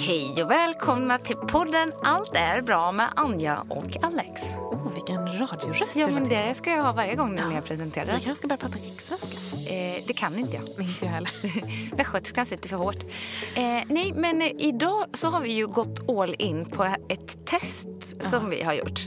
Hej och välkomna till podden Allt är bra med Anja och Alex. Oh, vilken radioröst Ja, men det ska jag ha varje gång när jag presenterar. Vi kanske ska börja prata rikssvenska. Eh, det kan inte jag. Inte jag heller. Västgötskan sitter för hårt. Eh, nej, men eh, idag så har vi ju gått all in på ett test som vi har gjort.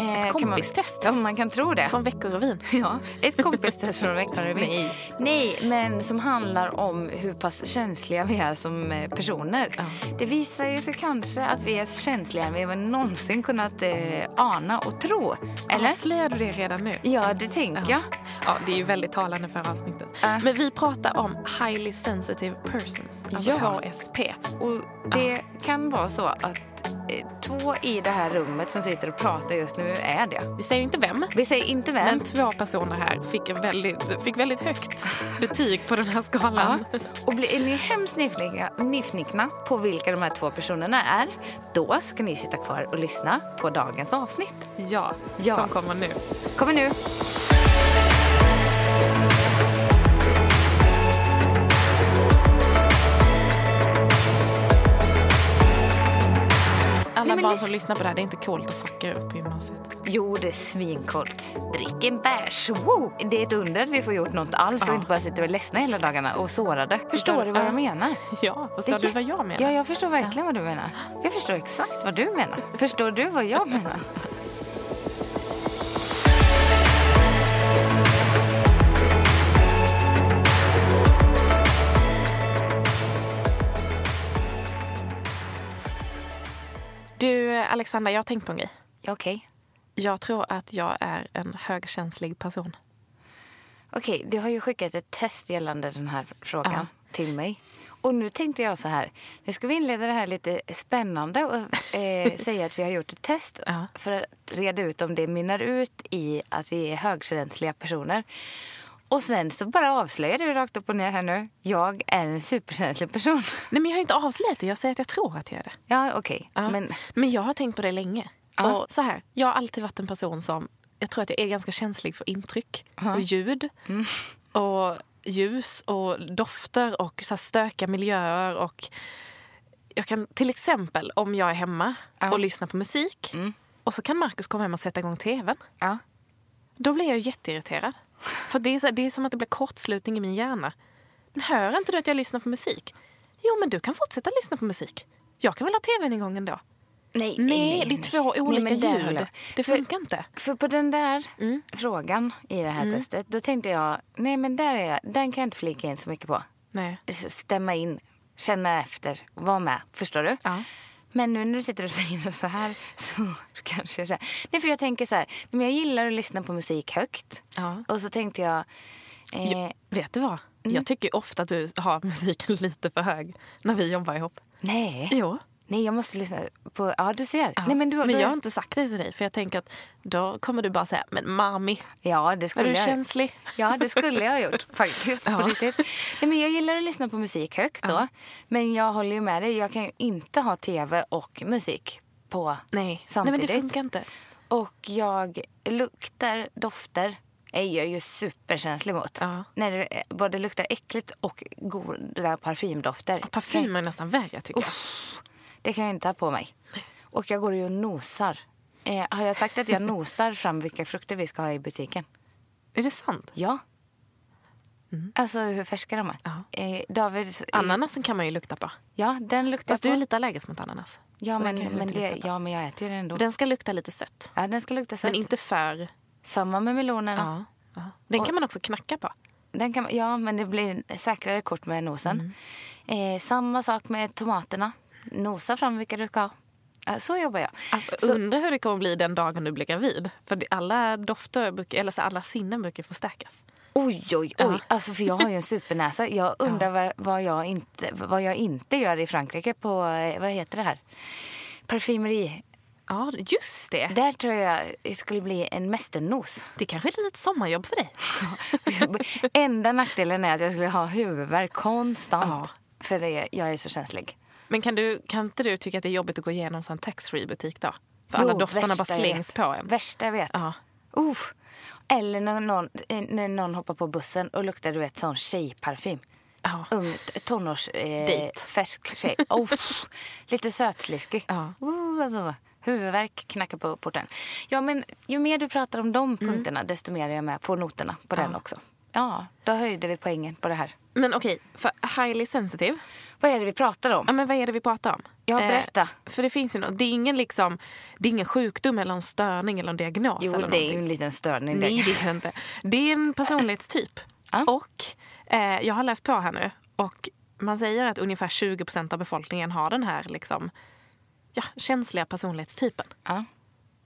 Eh, Ett kan man- kompistest. Ja, man kan tro det. Från Veckorevyn. Ja, ett kompistest från Veckorevyn. Nej. Nej, men som handlar om hur pass känsliga vi är som eh, personer. Ja. Det visar ju sig kanske att vi är känsligare än vi någonsin kunnat eh, ana och tro. Eller? Avslöjar du det redan nu? Ja, det tänker jag. Ja, det är ju väldigt talande för avsnittet. Ja. Men vi pratar om highly sensitive persons, alltså Ja. HSP. Och det kan vara så att eh, två i det här rummet som sitter och pratar just nu är det. Vi säger inte vem, Vi säger inte vem. men två personer här fick, en väldigt, fick väldigt högt betyg på den här skalan. Ja. Och blir ni hemskt nyfikna, nyfikna på vilka de här två personerna är, då ska ni sitta kvar och lyssna på dagens avsnitt. Ja, Ja. som kommer nu. Kommer nu. Alla Nej, men barn lys- som lyssnar på det här, det är inte coolt att fucka upp på gymnasiet. Jo, det är svinkollt. Drick en bärs. Woo! Det är ett under att vi får gjort något alls och Ja. inte bara sitter och är ledsna hela dagarna och sårade. Förstår du vad jag Ja. menar? Ja, förstår du vad jag menar? Ja, jag förstår verkligen vad du menar. Jag förstår exakt vad du menar. Förstår du vad jag menar? Alexandra, jag har tänkt på en grej. Okej. Jag tror att jag är en högkänslig person. Okej, du har ju skickat ett test gällande den här frågan till mig. Och nu tänkte jag så här, nu ska vi inleda det här lite spännande och eh, säga att vi har gjort ett test Ja. för att reda ut om det mynnar ut i att vi är högkänsliga personer. Och sen så bara avslöjar du rakt upp och ner här nu, jag är en superkänslig person. Nej, men jag har inte avslöjat det. Jag säger att jag tror att jag är det. Ja, okej. Ja. Men Men jag har tänkt på det länge. Ja. Och så här, jag har alltid varit en person som... Jag tror att jag är ganska känslig för intryck Ja. och ljud. Mm. Och ljus och dofter och så här stökiga miljöer. Och jag kan till exempel, om jag är hemma och lyssnar på musik Mm. och så kan Markus komma hem och sätta igång tvn. ja, Då blir jag jätteirriterad. För det är, så, det är som att det blir kortslutning i min hjärna. Men hör inte du att jag lyssnar på musik? Jo, men du kan fortsätta lyssna på musik. Jag kan väl ha tvn igång ändå? nej, Nej, det är två olika har ljud. jag- Det För- funkar inte. För på den där Mm. frågan i det här testet, då tänkte jag, nej men där är jag, den kan jag inte flika in så mycket på. Nej. Stämma in, känna efter, vara med. Förstår du? Ja. Men nu när du sitter och säger så här så kanske jag. Nej, för jag tänker så här, men jag gillar att lyssna på musik högt. Ja. Och så tänkte jag... Eh, Ja, vet du vad? Mm. Jag tycker ofta att du har musiken lite för hög när vi jobbar ihop. nej, Jo. Nej, jag måste lyssna på... Ja, du ser. Ja. Nej, men du, men du, jag har inte sagt det till dig för jag tänker att då kommer du bara säga men mami, Ja, det är skulle du jag känslig? Ja, det skulle jag ha gjort faktiskt. På Ja. riktigt. Nej, men jag gillar att lyssna på musik högt. Så. Men jag håller ju med dig. Jag kan ju inte ha tv och musik på Nej. Nej, samtidigt. men det funkar inte. Och jag luktar, dofter är jag ju superkänslig mot. Ja. När det eh, både luktar äckligt och goda parfymdofter. Parfym är nästan värre tycker jag. Det kan jag inte ha på mig. Och jag går ju och nosar. Eh, har jag sagt att jag nosar fram vilka frukter vi ska ha i butiken? Är det sant? Ja. Alltså hur färska de är. Eh, David, Ananasen kan man ju lukta på. Ja, den luktar Fast du är på. lite allergisk mot ananas. Ja, Så men, den men det, på. ja, men jag äter ju den ändå. Den ska lukta lite sött. ja, den ska lukta sött. Men inte för... Samma med melonerna. Ja. ja. Den Och- kan man också knacka på. Den kan, ja, men det blir säkrare kort med nosen. Mm. Eh, samma sak med tomaterna. Nosa fram vilka du ska ha. Ja, så jobbar jag. Alltså, Så- Undrar hur det kommer bli den dagen du blir gravid. För alla dofter, brukar, eller så alla sinnen brukar förstärkas. Oj, oj, oj. Ja. Alltså, för jag har ju en supernäsa. Jag undrar vad, vad, jag inte, vad jag inte gör i Frankrike på, eh, vad heter det här? Parfymeri. Ja, just det. Där tror jag det skulle bli en mästernos. Det kanske är ett litet sommarjobb för dig. Enda nackdelen är att jag skulle ha huvudvärk konstant. Ja. För det, jag är så känslig. Men kan, du, kan inte du tycka att det är jobbigt att gå igenom en taxfree-butik då? För alla Jo, dofterna bara slängs på en. Värsta jag vet. Ja. Uff. Eller när någon, eh, när någon hoppar på bussen och luktar du vet, sån tjejparfym. Ja. Ung tonårs... Eh, färsk tjej. Oh, lite sötsliskig. Ja. Oh, alltså. Huvudvärk knackar på porten. Ja, men ju mer du pratar om de punkterna, desto mer är jag med på noterna på den också. Ja, då höjde vi poängen på det här. Men okej, för highly sensitive. Vad är det vi pratar om? Ja, men vad är det vi pratar om? Ja, berätta. Eh, för det finns ju något. Det är ingen liksom, det är ingen sjukdom eller en störning eller en diagnos. Jo, eller det är ju en liten störning. Nej, det är det inte. Det är en personlighetstyp. Ja. Och eh, jag har läst på här nu. Och man säger att ungefär 20% av befolkningen har den här liksom, ja, känsliga personlighetstypen. Ja.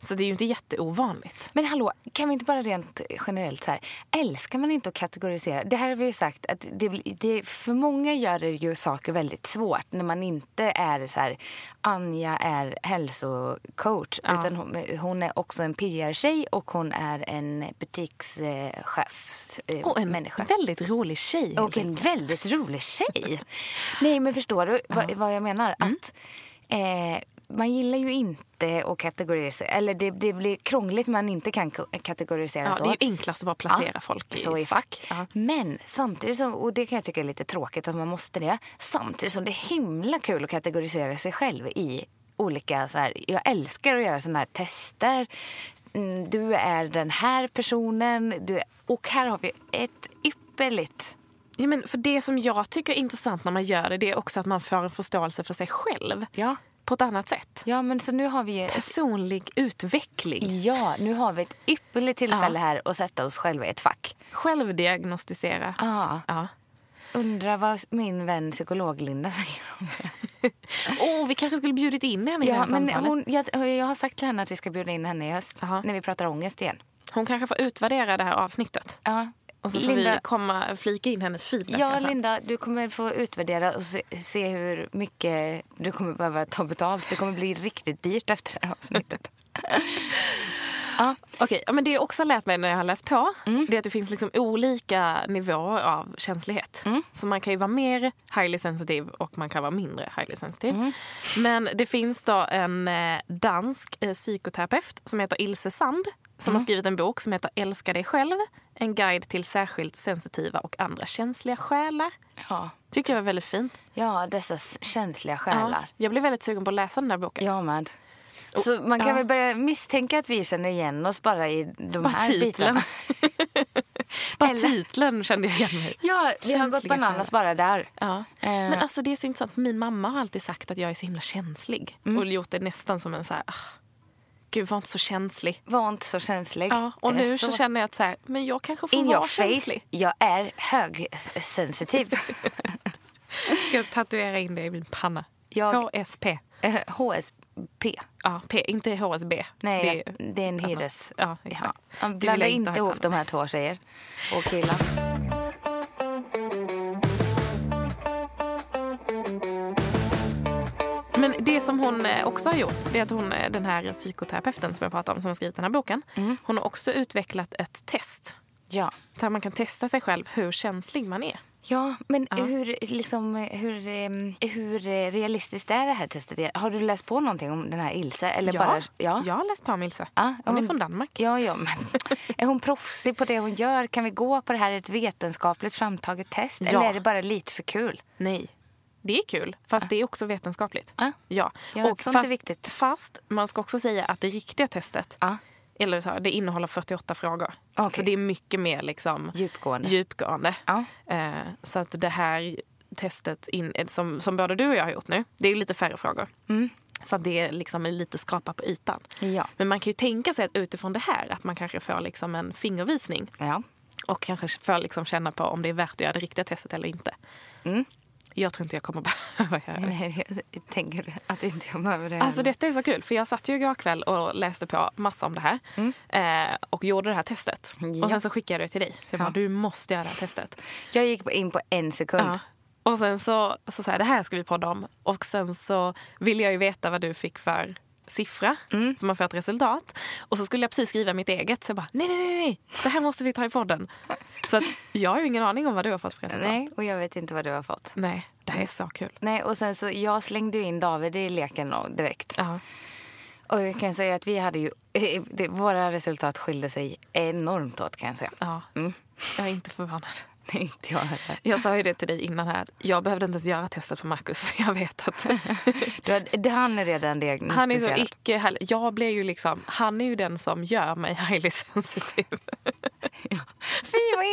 Så det är ju inte jätteovanligt. Men hallå, kan vi inte bara rent generellt så här, älskar man inte att kategorisera? Det här har vi ju sagt att det, det, för många gör det ju saker väldigt svårt när man inte är så här, Anja är hälsocoach Ja. utan hon, hon är också en PR-tjej och hon är en butikschefs eh, Och en människa. väldigt rolig tjej. Och en väldigt rolig tjej. Nej, men förstår du vad, vad jag menar? Mm. Att eh, Man gillar ju inte att kategorisera. Eller det, det blir krångligt man inte kan kategorisera Ja, så. det är ju enklast att bara placera Ja, folk i så i ett fack. Ja. Men samtidigt, så, och det kan jag tycka är lite tråkigt att man måste det. Samtidigt som det är himla kul att kategorisera sig själv i olika... Så här, jag älskar att göra såna här tester. Mm, Du är den här personen. Du är, och här har vi ett ypperligt... Ja, men för det som jag tycker är intressant när man gör det, det är också att man får en förståelse för sig själv Ja, på ett annat sätt. ja men så nu har vi... Ett, Personlig utveckling. ja, nu har vi ett ypperligt tillfälle här att sätta oss själva i ett fack. Självdiagnostisera. Ja. Ja. Undrar vad min vän psykolog-Linda säger om det. Oh, vi kanske skulle bjudit in henne i det Ja, här men samtalet. hon, jag, jag har sagt till henne att vi ska bjuda in henne i höst. Jaha. När vi pratar ångest igen. Hon kanske får utvärdera det här avsnittet. Ja. Och så får vi komma, flika in hennes feedback. ja, alltså. Linda, du kommer få utvärdera och se, se hur mycket du kommer behöva ta betalt. Det kommer bli riktigt dyrt efter det här avsnittet. ja. Okej, ja, men det jag också har lärt mig när jag har läst på Mm. det är att det finns liksom olika nivåer av känslighet. Mm. Så man kan ju vara mer highly sensitive och man kan vara mindre highly sensitive. Mm. Men det finns då en eh, dansk eh, psykoterapeut som heter Ilse Sand som Mm. har skrivit en bok som heter Älska dig själv. En guide till särskilt sensitiva och andra känsliga själar. Ja. Tycker jag var väldigt fint. ja, dessa känsliga Ja, själar. jag blev väldigt sugen på att läsa den här boken. Jag med. Så man kan ja. väl börja misstänka att vi känner igen oss bara i de Bara här titeln. bitarna. Bara Eller- titeln kände jag igen mig Ja, vi har gått bananas bara där. Ja. Eh. Men alltså det är så intressant för min mamma har alltid sagt att jag är så himla känslig. Mm. Och gjort det nästan som en så här, ah, gud var inte så känslig. Var inte så känslig. Ja, och är nu så... känner jag att så här, men jag kanske får In vara your face, känslig. jag är högsensitiv. Ska jag tatuera in det i min panna. Jag- HSP. Eh, HSP. Ja, P, inte HSB. Nej, det, det, är en hyres... ja, exakt. Blandar jag inte ihop de här två tjejer och killar. Det som hon eh, också har gjort, det är att hon, eh, den här psykoterapeuten som jag pratade om, som har skrivit den här boken, Mm. hon har också utvecklat ett test. Ja. Där man kan testa sig själv hur känslig man är. Ja, men Ja. Hur, liksom, hur, em, hur eh, realistiskt är det här testet? Har du läst på någonting om den här Ilse? Eller ja, bara, ja. jag har läst på om Ilse. Ja, hon är hon- från Danmark. Ja, ja, men är hon proffsig på det hon gör? Kan vi gå på det här ett vetenskapligt framtaget test? Ja. Eller är det bara lite för kul? Nej, det är kul. Fast det är också vetenskapligt. Ja. Ja, Ja, sånt är fast, viktigt. Fast man ska också säga att det riktiga testet Ja. eller så, här, det innehåller 48 frågor. Okej. Så det är mycket mer liksom, Djupgående. djupgående. Ja. Eh, så att det här testet in, eh, som, som både du och jag har gjort nu, det är lite färre frågor. Mm. Så att det är liksom är lite skrapa på ytan. Ja. Men man kan ju tänka sig att utifrån det här att man kanske får liksom en fingervisning ja. och kanske får liksom känna på om det är värt att göra det riktiga testet eller inte. Mm. Jag tror inte jag kommer behöva göra det. Nej, jag tänker att inte jag behöver det. Alltså detta är så kul, för jag satt ju igår kväll och läste på massa om det här. Eh, och gjorde det här testet. Mm. Ja. Och sen så skickade jag det till dig. Så jag bara, Ja. du måste göra det här testet. Jag gick in på en sekund. Ja. Och sen så, så sa jag, det här ska vi podda om. Och sen så ville jag ju veta vad du fick för siffra. Mm. För man får ett resultat. Och så skulle jag precis skriva mitt eget. Så jag bara, nej, nej, nej, nej. Det här måste vi ta i podden. Så att jag har ju ingen aning om vad du har fått för resultat. Nej, och jag vet inte vad du har fått. Nej, det här är så kul. Nej, och sen så jag slängde ju in David i leken direkt. Ja. Och jag kan säga att vi hade ju, det, våra resultat skilde sig enormt åt kan jag säga. ja. Mm. Jag är inte förvånad. Nej, inte jag heller. Jag sa ju det till dig innan här jag behövde inte ens göra testet på Markus för jag vet att Du han är redan diagnostiserad. han är så icke Jag blir ju liksom, han är ju den som gör mig highly sensitive. Vad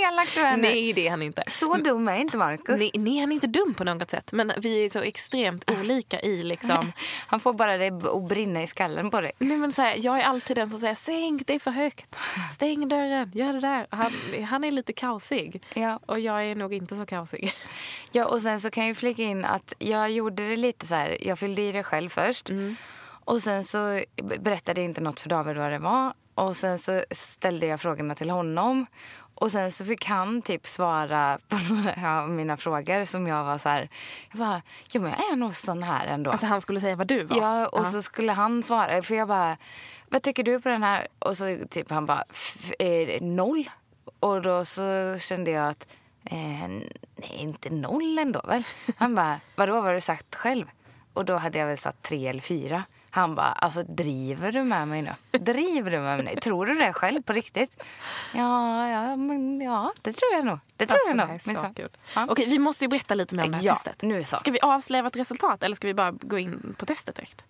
elak du är nu. Nej det är han inte. Så dum är inte Markus. Nej, nej, han är inte dum på något sätt. Men vi är så extremt olika i liksom... Han får bara det att brinna i skallen på dig. Nej, men så här, jag är alltid den som säger sänk, det är för högt. Stäng dörren, gör det där. Han, han är lite kaosig. Ja. Och jag är nog inte så kaosig. Ja, och sen så kan jag flika in att jag gjorde det lite så här. Jag fyllde i det själv först. Och sen så berättade jag inte något för David vad det var. Och sen så ställde jag frågorna till honom. Och sen så fick han typ svara på några av mina frågor som jag var så här. Jag bara, ja men jag är nog sån här ändå. Alltså han skulle säga vad du var. Ja, och så skulle han svara. För jag bara, vad tycker du på den här? Och så typ han bara, "F- eh, noll. Och då så kände jag att, eh, nej inte noll ändå väl? Han bara, vadå vad har du sagt själv? Och då hade jag väl satt tre eller fyra. Han bara, alltså driver du med mig nu? Driver du med mig? Tror du det själv på riktigt? Ja, ja, men ja, det tror jag nog. Det tror Alltså, jag nog. minsann. Ja. Okej, vi måste ju berätta lite mer om det här Ja, testet. nu så. Ska vi avslöja ett resultat eller ska vi bara gå in på testet direkt?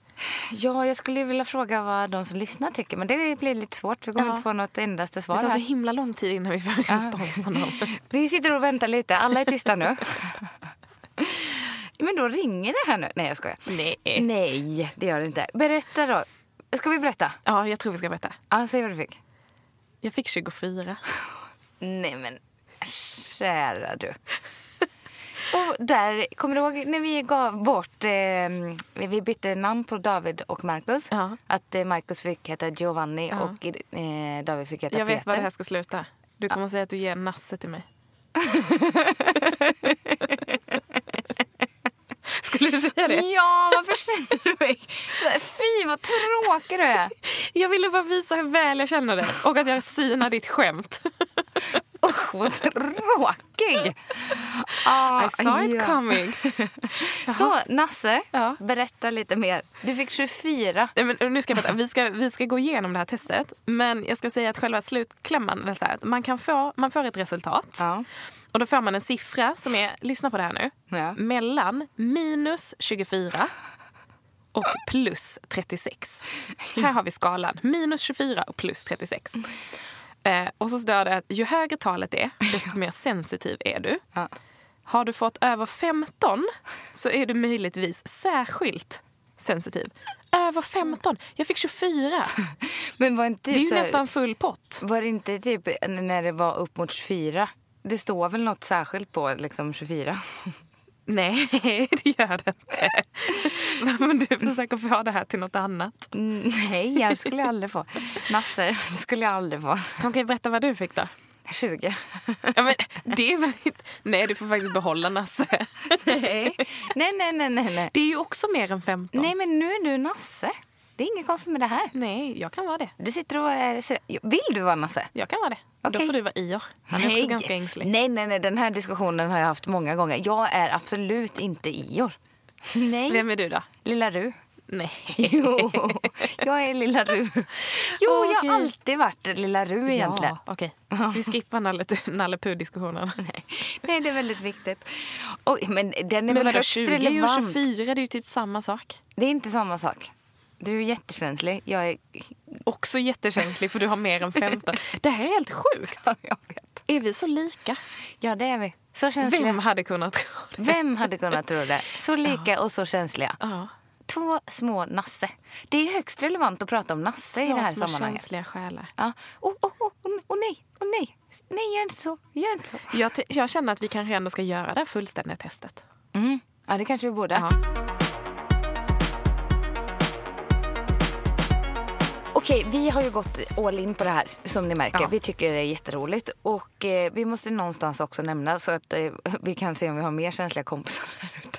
Ja, jag skulle vilja fråga vad de som lyssnar tycker, men det blir lite svårt. Vi kommer Ja. inte få något endaste svar Det tar så här. himla lång tid innan vi får respons på någon. Vi sitter och väntar lite. Alla är tysta nu. Men då ringer det här nu. Nej, jag skojar. Nej. Nej, det gör det inte. Berätta då. Ska vi berätta? Ja, jag tror vi ska berätta. Ja, säg vad du fick. Jag fick 24. Nej, men kära du. Och där, kommer du ihåg när vi gav bort, eh, vi bytte namn på David och Marcus? Ja. Att eh, Marcus fick heta Giovanni Ja. och eh, David fick heta Jag Peter. vet var det här ska sluta. Du kommer säga att du ger Nasse till mig. Skulle du säga det? Ja, varför känner du mig Fy vad tråkig du är. Jag ville bara visa hur väl jag känner dig och att jag synar ditt skämt. Usch vad tråkig. Ah, I saw it ja. coming. Så Nasse, Ja. berätta lite mer. Du fick 24. Nej, men nu ska jag. Vi, ska, vi ska gå igenom det här testet. Men jag ska säga att själva slutklämman är så här, att man, kan få, man får ett resultat. Ja. Och då får man en siffra som är, lyssna på det här nu, Ja. mellan minus 24 och plus 36. Här har vi skalan. Minus 24 och plus 36. Eh, och så står det att ju högre talet är, desto mer sensitiv är du. Ja. Har du fått över 15 så är du möjligtvis särskilt sensitiv. Över 15? Jag fick 24. Men var inte Det är typ ju så här, nästan full pott. Var det inte typ när det var upp mot 24? Det står väl något särskilt på liksom 24? Nej, det gör det inte. Men du försöker få det här till något annat. Nej, jag skulle aldrig få. Nasse, det skulle jag aldrig få. Okej, berätta vad du fick då. 20. Ja, men det är väl inte... Nej, du får faktiskt behålla Nasse. Nej, nej, nej. nej, nej. Det är ju också mer än 15. Nej, men nu är du Nasse. Det är inget konstigt med det här. Nej, jag kan vara det. Du sitter och är... Vill du vara Nasse? Jag kan vara det. Då Okej. får du vara Ior. Han är också ganska ängslig. Nej, nej, nej. Den här diskussionen har jag haft många gånger. Jag är absolut inte Ior. Nej. Vem är du då? Lilla Ru. Nej. Jo, jag är Lilla Ru. Jo, jag Okej. har alltid varit Lilla Ru egentligen. Ja, okej. Vi skippar Nalle, Nalle Puh-diskussionen. Nej, det är väldigt viktigt. Oj, men den är Men väl högst 20 och relevant. 24 det är ju typ samma sak. Det är inte samma sak. Du är jättekänslig. Jag är... Också jättekänslig för du har mer än 15. Det här är helt sjukt. Ja, jag vet. Är vi så lika? Ja, det är vi. Så känsliga. Vem hade kunnat tro det? Vem hade kunnat tro det? Så lika och så känsliga. Ja. Två små Nasse. Det är högst relevant att prata om Nasse i det här små sammanhanget. känsliga själar. Ja. Oh, oh, oh, oh, oh, nej, oh, nej. Nej, gör inte så. Gör inte så. Jag, jag känner att vi kanske ändå ska göra det här fullständiga testet. Mm. Ja, det kanske vi borde. Ja. Okej, vi har ju gått all in på det här som ni märker. Ja. Vi tycker det är jätteroligt. Och eh, vi måste någonstans också nämna så att eh, vi kan se om vi har mer känsliga kompisar där ute.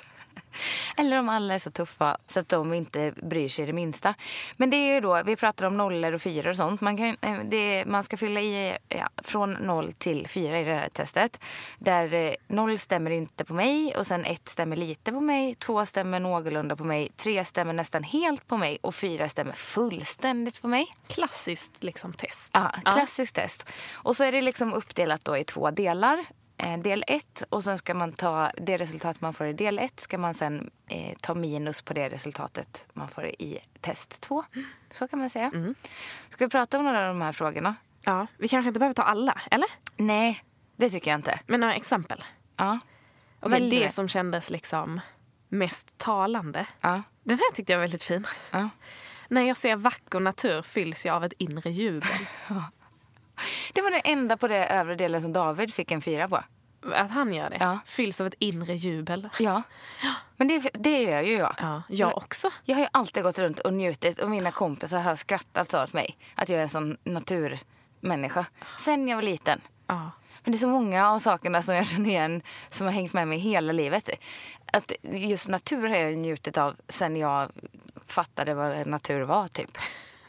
Eller om alla är så tuffa så att de inte bryr sig det minsta. Men det är ju då, vi pratar om nollor och fyror och sånt. Man, kan, eh, det, man ska fylla i ja, från noll till fyra i det här testet. Där eh, noll stämmer inte på mig och sen ett stämmer lite på mig. Två stämmer någorlunda på mig. Tre stämmer nästan helt på mig och fyra stämmer fullständigt på mig. Klassiskt liksom test. Ja, klassiskt test. Och så är det liksom uppdelat då i två delar. Eh, del 1 och sen ska man ta det resultat man får i del 1 ska man sen eh, ta minus på det resultatet man får i test 2. Så kan man säga. Ska vi prata om några av de här frågorna? Ja, vi kanske inte behöver ta alla, eller? Nej, det tycker jag inte. Men några exempel. Ja. Välj det det. som kändes liksom mest talande. Ja. Den här tyckte jag var väldigt fin. Ja. När jag ser vacker natur fylls jag av ett inre jubel. Det var det enda på det övre delen som David fick en fyra på. Att han gör det. Ja. Fylls av ett inre jubel. Ja. Men det, det gör ju jag. Ja, jag också. Jag har ju alltid gått runt och njutit och mina kompisar har skrattat så åt mig. Att jag är en sån naturmänniska. Sen jag var liten. Ja. Men det är så många av sakerna som jag känner igen som har hängt med mig hela livet. Att just natur har jag njutit av sen jag fattade vad natur var typ.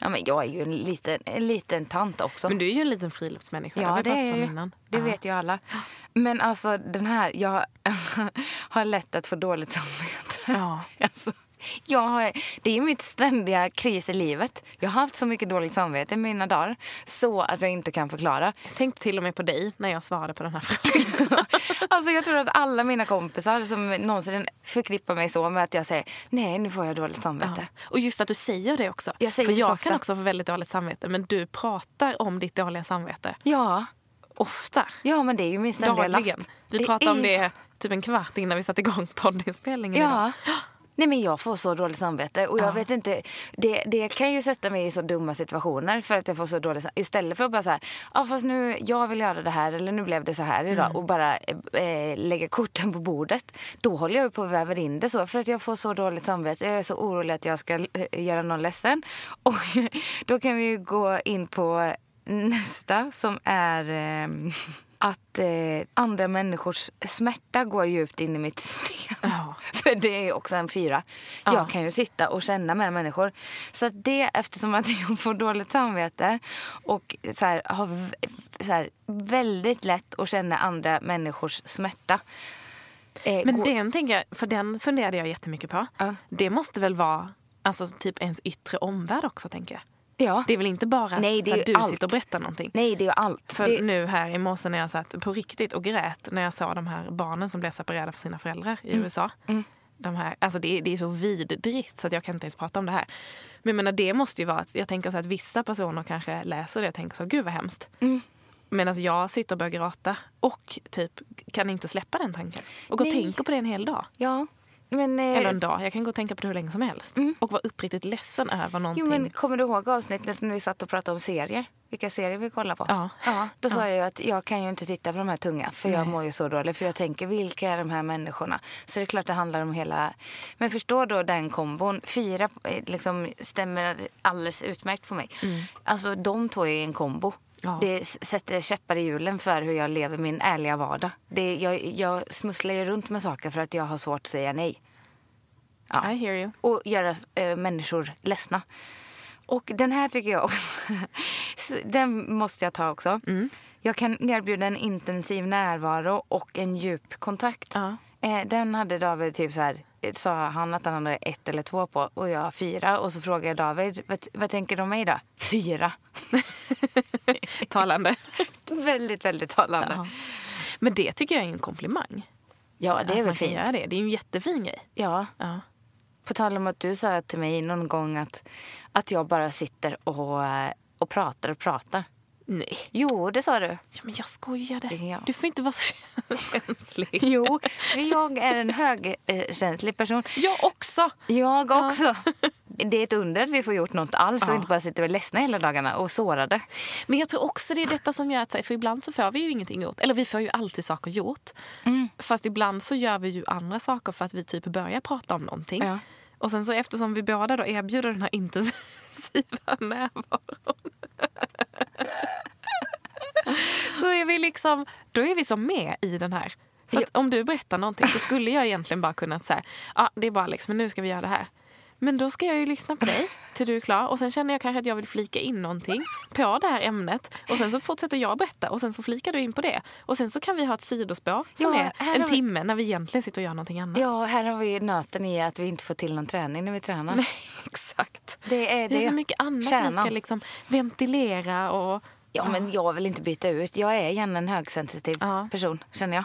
Ja, men jag är ju en liten, en liten tant också. Men du är ju en liten friluftsmänniska. Ja, det är jag ju. innan. Det Ja. vet ju alla. Men alltså den här, jag har lätt att få dåligt samvete. Ja. Alltså, jag det är mitt ständiga kris i livet. Jag har haft så mycket dåligt samvete i mina dagar så att jag inte kan förklara. Jag tänkte till och med på dig när jag svarade på den här frågan. Alltså jag tror att alla mina kompisar som någonsin förknippar mig så med att jag säger nej nu får jag dåligt samvete. Ja. Och just att du säger det också. Jag För det jag kan också få väldigt dåligt samvete. Men du pratar om ditt dåliga samvete Ja, ofta. ja men det är ju min ständiga Dagligen. last. Vi pratade om är- det typ en kvart innan vi satte igång poddinspelningen idag. Nej men jag får så dåligt samvete och jag Ja. vet inte, det, det kan ju sätta mig i så dumma situationer för att jag får så dåligt. Istället för att bara så här, ja fast nu, jag vill göra det här eller nu blev det så här idag och bara eh, lägga korten på bordet. Då håller jag på att väver in det så för att jag får så dåligt samvete. Jag är så orolig att jag ska eh, göra någon ledsen. Och då kan vi ju gå in på nästa som är eh, att eh, andra människors smärta går djupt in i mitt system. Ja. För det är också en fyra. Ja. Jag kan ju sitta och känna med människor. Så att det, eftersom att jag får dåligt samvete och så här, har så här, väldigt lätt att känna andra människors smärta. Eh, Men går- den, tänker jag, för den funderade jag jättemycket på. Ja. Det måste väl vara alltså, typ ens yttre omvärld också, tänker jag. Ja. Det är väl inte bara Nej, att så ju du allt. sitter och berättar någonting. Nej, det är ju allt. För det, nu här i morse när jag satt på riktigt och grät när jag såg de här barnen som blev separerade från sina föräldrar i Mm. USA. De här, alltså det, är- det är så vidrigt så att jag kan inte ens prata om det här. Men jag menar, det måste ju vara att jag tänker så att vissa personer kanske läser det och tänker så, gud vad hemskt. Mm. Medan jag sitter och börjar gråta och typ kan inte släppa den tanken. Och gå och tänka på det en hel dag. ja. Men, eh, Eller en dag. Jag kan gå och tänka på det hur länge som helst. Och vara uppriktigt ledsen över någonting. Jo, men kommer du ihåg avsnittet när vi satt och pratade om serier? Vilka serier vi kollar på? Ja. ja då sa jag ju att jag kan ju inte titta på de här tunga för jag Nej. mår ju så dåligt. För jag tänker, vilka är de här människorna? Så det är klart det handlar om hela... Men förstå då den kombon. Fyra eh, liksom stämmer alldeles utmärkt på mig. Alltså de två är en kombo. Ja. Det sätter käppar i hjulen för hur jag lever min ärliga vardag. Det, jag, jag smusslar ju runt med saker för att jag har svårt att säga nej. Ja I hear you. och göra eh, människor ledsna. Och den här tycker jag också, så den måste jag ta också. Mm. Jag kan erbjuda en intensiv närvaro och en djup kontakt. Ja. Eh, den hade David typ så här, sa han att han hade ett eller två på och jag fyra. Och så frågade jag David, vad, vad tänker du om mig då? Fyra. Talande. väldigt, väldigt talande. Ja. Men det tycker jag är en komplimang. Ja, det Att är väl fint. göra det. det är ju en jättefin grej. Ja. Ja. På tal om att du sa till mig någon gång att, att jag bara sitter och, eh, och pratar och pratar. Nej. Jo, det sa du. Ja, men jag skojade. Jag. Du får inte vara så känslig. Jo, jag är en högkänslig person. Jag också. Jag också. Det är ett under att vi får gjort något alls och Ja. inte bara sitter och är ledsna hela dagarna och sårade. Men jag tror också det är detta som gör att, för ibland så får vi ju ingenting gjort. Eller vi får ju alltid saker gjort. Mm. Fast ibland så gör vi ju andra saker för att vi typ börjar prata om någonting. Ja. Och sen så eftersom vi båda då erbjuder den här intensiva närvaron. så är vi liksom, då är vi som med i den här. Så om du berättar någonting så skulle jag egentligen bara kunna säga, ja det är bara men nu ska vi göra det här. Men då ska jag ju lyssna på dig till du är klar och sen känner jag kanske att jag vill flika in någonting på det här ämnet och sen så fortsätter jag berätta och sen så flikar du in på det och sen så kan vi ha ett sidospår som Ja, är en vi- timme när vi egentligen sitter och gör någonting annat. Ja, här har vi nöten i att vi inte får till någon träning när vi tränar. Nej, exakt. Det är Det det. är så mycket annat vi Kärnan. ska liksom ventilera och Ja, men jag vill inte byta ut. Jag är gärna en högsensitiv Ja. person, känner jag.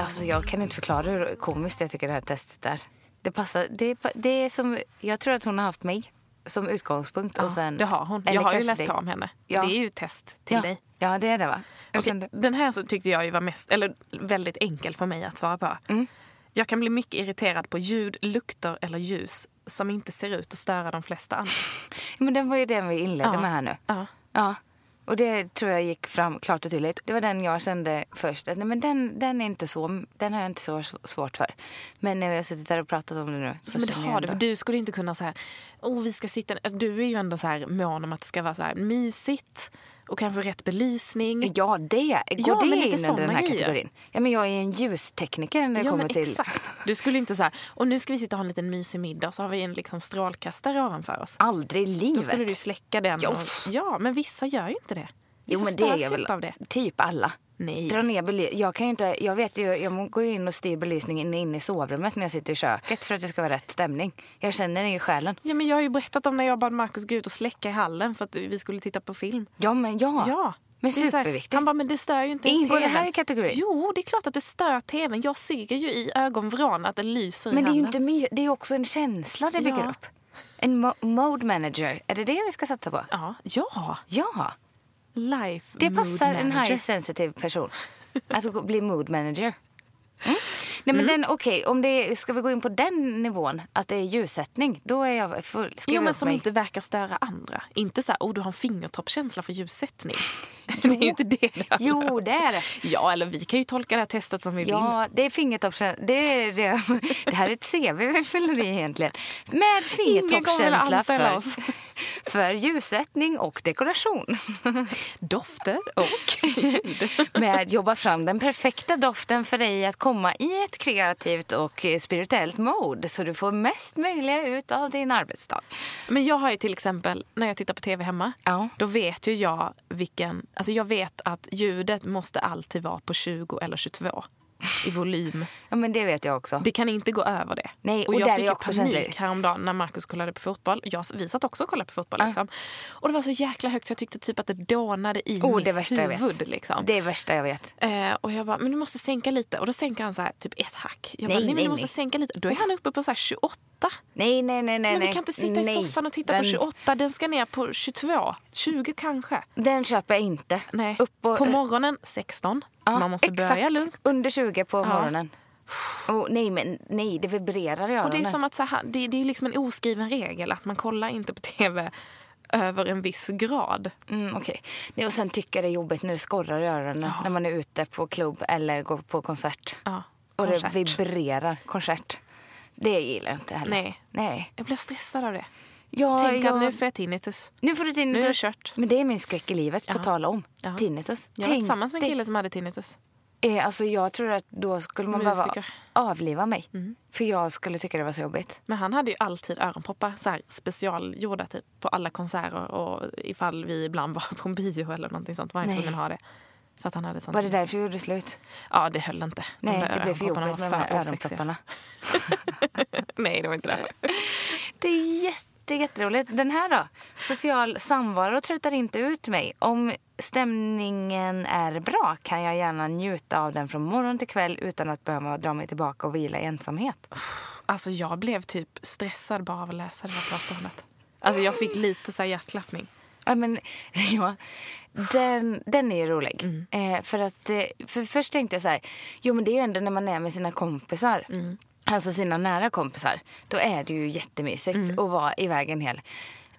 alltså, jag kan inte förklara hur komiskt jag tycker det här testet är. Det passar. Det, det är som, jag tror att hon har haft mig som utgångspunkt. Ja, och sen, det har hon. Jag har ju läst dig. på om henne. Ja. Det är ju ett test till ja. dig. Ja, det är det va? Kände, Den här så tyckte jag ju var mest, eller väldigt enkel för mig att svara på. Mm. Jag kan bli mycket irriterad på ljud, lukter eller ljus som inte ser ut att störa de flesta andra. men den var ju den vi inledde Ja. med här nu. Ja. Ja. Och det tror jag gick fram klart och tydligt. Det var den jag kände först. Att, nej, men den, den, är inte så, den har jag inte så sv- svårt för. Men när vi har suttit där och pratat om det nu så Men det har du, för du skulle inte kunna så här, oh, vi ska sitta... Du är ju ändå så här mån om att det ska vara så här mysigt och kanske rätt belysning. Ja, det. Går Ja, det men in under den här grejer. kategorin? Ja, men jag är en ljustekniker när det Ja, kommer men till... exakt. Du skulle inte så här, och nu ska vi sitta och ha en liten mysig middag så har vi en liksom strålkastare ovanför oss. Aldrig i Då livet. skulle du släcka den. Ja, Och, ja, men vissa gör ju inte det. Jo, Vissa men det är väl. av det. Typ alla. Nej. Dra ner bely- jag kan inte, jag vet ju, jag går ju in och styr belysningen inne i sovrummet när jag sitter i köket för att det ska vara rätt stämning. Jag känner det i själen. Ja, men jag har ju berättat om när jag bad Markus gå ut och släcka i hallen för att vi skulle titta på film. Ja, men ja. Ja. Men så här- superviktigt. Han bara, men det stör ju inte ens Ingår det här i kategorin? Jo, det är klart att det stör tvn. Jag ser ju i ögonvrån att det lyser Men i det är ju handen. inte my- det är också en känsla det bygger Ja. upp. En mo- mode manager, är det det vi ska satsa på? Ja, ja. Ja, Life det passar en high sensitive person. Att gå- bli mood manager. Mm. Nej men den, okej, om det ska vi gå in på den nivån, att det är ljussättning, då är jag full. Jo, men som mig. inte verkar störa andra. Inte så här, oh du har en fingertoppskänsla för ljussättning. det är inte det det Jo, det är det. Ja, eller vi kan ju tolka det här testet som vi vill. Ja, det är fingertoppskänsla. Det, är det. det här är ett CV vi fyller i egentligen. Med fingertoppskänsla för, oss. för ljussättning och dekoration. Dofter och ljud. Med att jobba fram den perfekta doften för dig att komma i ett kreativt och spirituellt mode så du får mest möjliga ut av din arbetsdag. Men jag har ju till exempel, när jag tittar på tv hemma, Ja. då vet ju jag vilken... Alltså jag vet att ljudet måste alltid vara på 20 eller 22 i volym. Ja, men det vet jag också. Det kan inte gå över det. Nej, och jag fick jag ju också panik känslig. häromdagen när Markus kollade på fotboll. Jag, vi satt också och kollade på fotboll. Ja. Liksom. Och det var så jäkla högt så jag tyckte typ att det dånade i Oh, mitt det värsta jag huvud. vet. Liksom. Det är värsta jag vet. Eh, och jag bara, men du måste sänka lite. Och då sänker han så här, typ ett hack. Jag Nej, bara, nej, men nej, du måste nej. sänka lite. Då är han uppe på så här 28. Nej, nej, nej, nej. Men vi kan inte sitta nej. i soffan och titta den, på 28. Den ska ner på 22. 20 kanske. Den köper jag inte. Nej. Upp och, på morgonen 16. Ja, Man måste exakt. börja lugnt. Under 20 på morgonen. Oh, nej, men nej, det vibrerar i öronen. Och det är som att så här, det, det är liksom en oskriven regel att man kollar inte på tv över en viss grad. Mm, okej. Nej, Och sen tycker jag det är jobbigt när det skorrar i öronen när man är ute på klubb eller går på konsert. Ja, och det vibrerar. Konsert. Det gillar jag inte heller. Nej. Nej. Jag blir stressad av det. Ja, Tänk jag... att nu får jag tinnitus. Nu får du tinnitus. Nu är det kört. Men det är min skräck i livet, på Ja. tal om. Ja. Tinnitus. Jag var Tänk tillsammans med en kille som hade tinnitus. Eh, alltså jag tror att då skulle man behöva Musiker. avliva mig. Mm. För jag skulle tycka det var så jobbigt. Men han hade ju alltid öronproppar så här specialgjorda typ, på alla konserter och ifall vi ibland var på en bio eller någonting sånt var han tvungen att ha det. För att han hade sånt. Var det därför du gjorde slut? Ja, det höll inte. Nej, det blev för jobbigt med de här öronpropparna. Nej, det var inte det. Det är jätte, jätteroligt. Den här då? Social samvaro tröttar inte ut mig. Om stämningen är bra kan jag gärna njuta av den från morgon till kväll utan att behöva dra mig tillbaka och vila i ensamhet. Alltså jag blev typ stressad bara av att läsa det här påståendet. Alltså jag fick lite så här hjärtklappning. Ja, men, ja, den, den är rolig. Mm. Eh, för att, eh, för först tänkte jag så här, jo men det är ju ändå när man är med sina kompisar. Mm. Alltså sina nära kompisar. Då är det ju jättemysigt Mm. att vara iväg en hel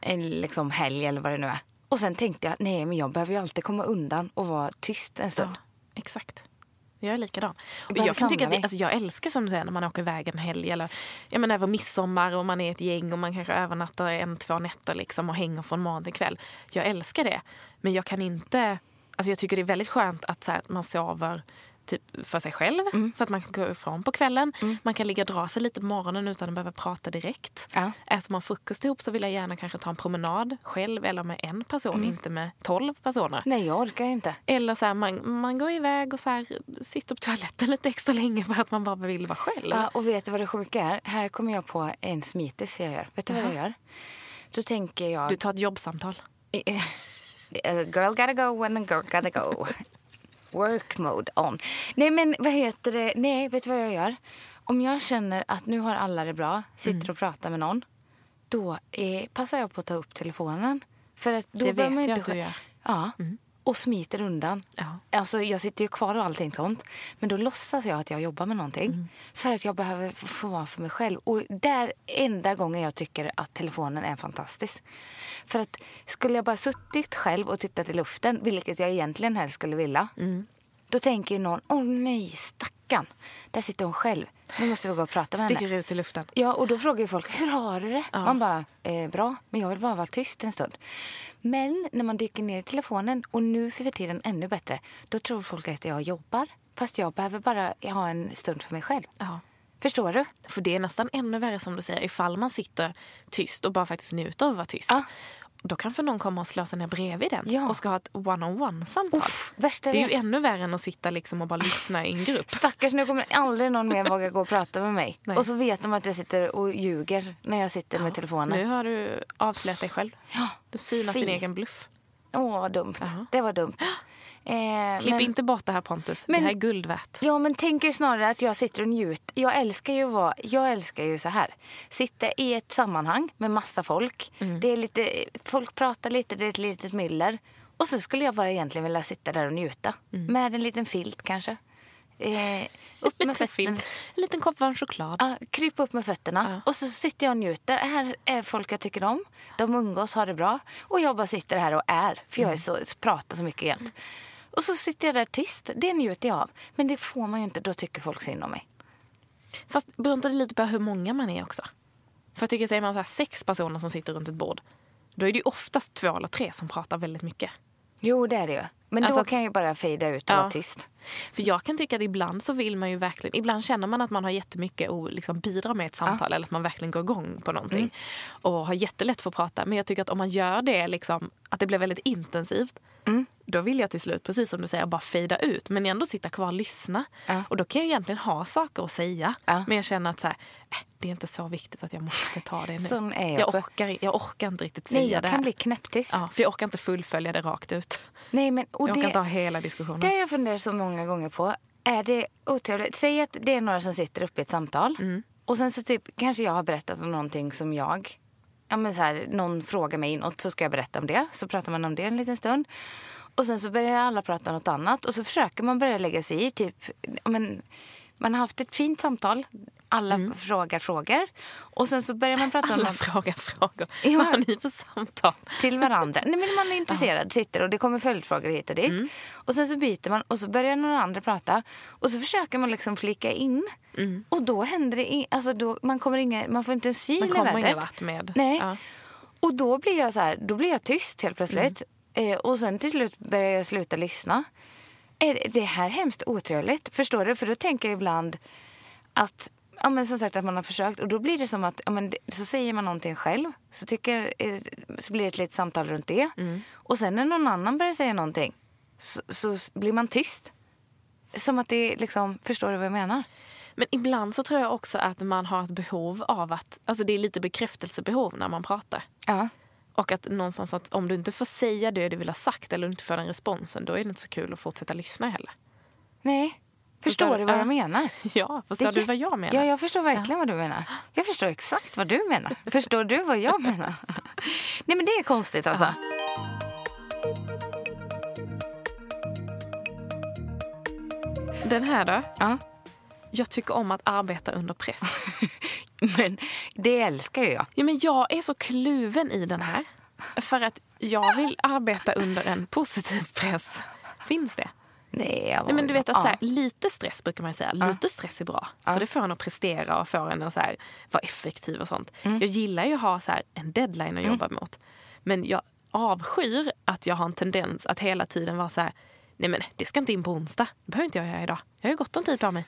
en liksom helg eller vad det nu är. Och sen tänkte jag, nej men jag behöver ju alltid komma undan och vara tyst en Ja, stund. exakt. Jag är likadan. Och jag, kan tycka att det, alltså jag älskar som du säger när man åker iväg en helg eller jag menar, över midsommar och man är ett gäng och man kanske övernattar en, två nätter liksom och hänger från morgon till kväll. Jag älskar det. Men jag kan inte... Alltså jag tycker det är väldigt skönt att, så här, att man sover typ för sig själv Mm. så att man kan gå ifrån på kvällen. Man kan ligga och dra sig lite på morgonen utan att behöva prata direkt. Ja. Äter man frukost ihop så vill jag gärna kanske ta en promenad själv eller med en person, Mm. inte med tolv personer. Nej, jag orkar inte. Eller så här, man, man går iväg och så här, sitter på toaletten lite extra länge för att man bara vill vara själv. Ja, och vet du vad det sjuka är? Här kommer jag på en smitis jag gör. Vet du vad jag gör? Då tänker jag... Du tar ett jobbsamtal. A girl gotta go when a girl gotta go. Work mode on. Nej, men vad heter det? Nej, vet du vad jag gör? Om jag känner att nu har alla det bra, sitter Mm. och pratar med någon, då eh, passar jag på att ta upp telefonen. För att då Det vet man jag inte att du gör. Ja. Och smiter undan. Ja. Alltså, jag sitter ju kvar och allting sånt. Men då låtsas jag att jag jobbar med någonting. Mm. För att jag behöver få vara för mig själv. Och där enda gången jag tycker att telefonen är fantastisk. För att skulle jag bara suttit själv och tittat i luften, vilket jag egentligen helst skulle vilja. Mm. Då tänker ju någon, åh nej, stackarn. Där sitter hon själv. Nu måste vi gå och prata med henne. Sticker ut i luften. Ja, och då frågar folk, hur har du det? Ja. Man bara, eh, bra, men jag vill bara vara tyst en stund. Men när man dyker ner i telefonen, och nu för tiden ännu bättre, då tror folk att jag jobbar. Fast jag behöver bara ha en stund för mig själv. Ja. Förstår du? För det är nästan ännu värre som du säger ifall man sitter tyst och bara faktiskt njuter av att vara tyst. Ja. Då kanske någon kommer och slår sig ner bredvid den Ja. och ska ha ett one-on-one-samtal. Uff, värsta det är ju ännu värre än att sitta liksom och bara lyssna i en grupp. Stackars, nu kommer aldrig någon mer våga gå och prata med mig. Nej. Och så vet de att jag sitter och ljuger när jag sitter med telefonen. Nu har du avslöjat dig själv. Ja, Du synat fy. din egen bluff. Åh, vad dumt. Ja. Det var dumt. Eh, Klipp men- inte bort det här Pontus. Men- det här är guld värt. Ja, men tänk er snarare att jag sitter och njuter. Jag älskar ju, vara, jag älskar ju så här. Sitta i ett sammanhang med massa folk. Mm. Det är lite, folk pratar lite, det är ett litet myller. Och så skulle jag bara egentligen vilja sitta där och njuta. Mm. Med en liten filt kanske. Eh, upp med fötterna. En liten kopp varm choklad. Ja, kryp upp med fötterna. Ja. Och så sitter jag och njuter. Här är folk jag tycker om. De umgås, har det bra. Och jag bara sitter här och är. För jag är så, pratar så mycket jämt. Och så sitter jag där tyst. Det njuter jag av. Men det får man ju inte. Då tycker folk synd om mig. Fast det lite på hur många man är också? För jag tycker, säger man så här, sex personer som sitter runt ett bord, då är det ju oftast två eller tre som pratar väldigt mycket. Jo, det är det ju. Men Alltså- då kan jag ju bara fejda ut och Ja. vara tyst. För jag kan tycka att ibland så vill man ju verkligen, ibland känner man att man har jättemycket att liksom bidra med ett samtal eller att man verkligen går igång på någonting. Mm. Och har jättelätt för att prata. Men jag tycker att om man gör det, liksom, att det blir väldigt intensivt, Mm. Då vill jag till slut, precis som du säger, bara fejda ut. Men ändå sitta kvar och lyssna. Ja. Och då kan jag egentligen ha saker att säga. Ja. Men jag känner att så här, äh, det är inte så viktigt att jag måste ta det nu. Sån är jag jag, orkar, jag orkar inte riktigt säga Nej, jag det kan här. bli knäpptyst. Ja, för jag orkar inte fullfölja det rakt ut. Nej, men, och Jag orkar det, inte ha hela diskussionen. det har jag funderat så många gånger på. Är det otrevligt? Säg att det är några som sitter uppe i ett samtal. Mm. Och sen så typ, kanske jag har berättat om någonting som jag... Ja, men så här, någon frågar mig inåt så ska jag berätta om det. Så pratar man om det en liten stund. Och sen så börjar alla prata om något annat. Och så försöker man börja lägga sig i. Typ, men, man har haft ett fint samtal. Alla frågar frågor. Och sen så börjar man prata om Mm. Alla frågar frågor. Ja. Vad har ni för samtal? till varandra. Nej, men man är intresserad, sitter och det kommer följdfrågor hit och dit. Mm. Och sen så byter man och så börjar någon andra prata. Och så försöker man liksom flika in. Och då händer det i, alltså då, man, kommer inga, man får inte en syl Man i kommer vädret. ingen vart med. Nej. Ja. Och då blir jag så här, då blir jag tyst helt plötsligt. Eh, och sen till slut börjar jag sluta lyssna. Är det- det här hemskt otrevligt? Förstår du? För då tänker jag ibland att Ja, men som sagt att man har försökt och då blir det som att ja, men så säger man någonting själv så, tycker, eh, så blir det ett litet samtal runt det. Mm. Och sen när någon annan börjar säga någonting så, så blir man tyst. Som att det liksom, förstår du vad jag menar? Men ibland så tror jag också att man har ett behov av att, alltså det är lite bekräftelsebehov när man pratar. Ja. Och att någonstans att om du inte får säga det du vill ha sagt eller inte får den responsen, då är det inte så kul att fortsätta lyssna heller. Nej. Förstår Förstår du? vad Ja. jag menar? Ja, förstår du vad jag menar? Ja, jag förstår verkligen vad du menar. Jag förstår exakt vad du menar. Förstår du vad jag menar? Nej, men det är konstigt alltså. Den här då? Ja. Jag tycker om att arbeta under press. Men det älskar jag. Ja, men jag är så kluven i den här. För att jag vill arbeta under en positiv press. Finns det? Nej, Nej, men du vet att ja. så här, lite stress brukar man säga. Lite stress är bra. För det får en att prestera och får en att så här, vara effektiv och sånt. Mm. Jag gillar ju att ha så här, en deadline att jobba mot. Men jag avskyr att jag har en tendens att hela tiden vara så här, nej men det ska inte in på onsdag. Det behöver inte jag göra idag. Jag har ju gott om tid på mig.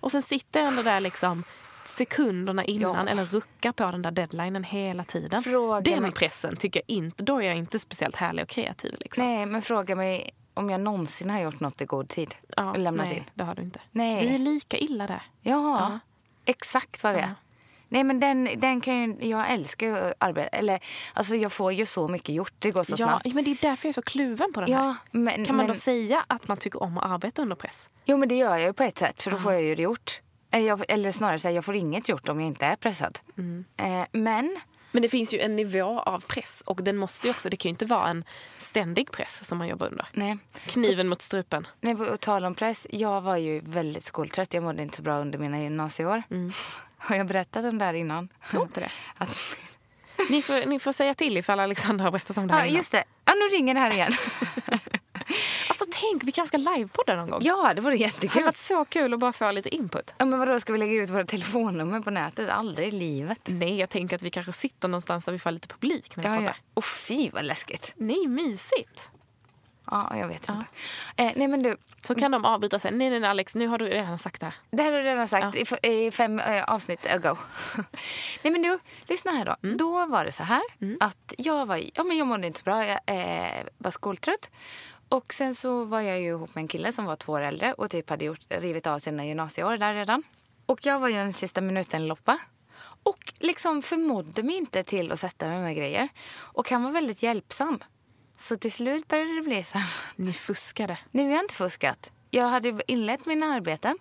Och sen sitter jag ändå där liksom sekunderna innan Ja. eller ruckar på den där deadlinen hela tiden. Fråga den mig- pressen tycker jag inte, då är jag inte speciellt härlig och kreativ. Liksom. Nej, men fråga mig om jag någonsin har gjort något i god tid. Ja, lämnat nej, in. det har du inte. Nej. Vi är lika illa där. Ja, exakt vad vi är. Ja. Nej men den, den kan ju, jag älskar ju att arbeta, eller alltså jag får ju så mycket gjort, det går så Ja, snabbt. men det är därför jag är så kluven på den Ja, här. men, Kan man men, då säga att man tycker om att arbeta under press? Jo men det gör jag ju på ett sätt för då får jag ju det gjort. Eller, jag, eller snarare jag får inget gjort om jag inte är pressad. Mm. Eh, men Men det finns ju en nivå av press och den måste ju också, det kan ju inte vara en ständig press som man jobbar under. nej, Kniven mot strupen. nej på tal om press, jag var ju väldigt skoltrött. Jag mådde inte så bra under mina gymnasieår. Har jag berättat om det här innan? Tror inte det. Att, Ni får, ni får säga till ifall Alexander har berättat om det här ja innan. just det, ja, nu ringer det här igen. Tänk, vi kanske ska livepodda någon gång. ja det vore Det hade jättekul. varit så kul att bara få lite input. Ja, men vadå, ska vi lägga ut våra telefonnummer på nätet? Aldrig i livet. Nej, jag tänker att vi kanske sitter någonstans där vi får lite publik när vi Ja, ja. poddar. Och fy vad läskigt. Nej, mysigt. Ja, jag vet inte. Eh, nej men du, Så kan de avbryta sig. Nej, nej, nej, Alex, nu har du redan sagt det här. det har du redan sagt i, f- i fem eh, avsnitt ago. nej men du, lyssna här då. Då var det så här att jag var, ja men jag mådde inte så bra, jag eh, var skoltrött. Och sen så var jag ju ihop med en kille som var två år äldre och typ hade gjort, rivit av sina gymnasieår där redan. Och jag var ju en sista minuten-loppa. Och liksom förmådde mig inte till att sätta mig med grejer. Och han var väldigt hjälpsam. Så till slut började det bli så här. Ni fuskade. Nej, vi har inte fuskat. Jag hade inlett mina arbeten.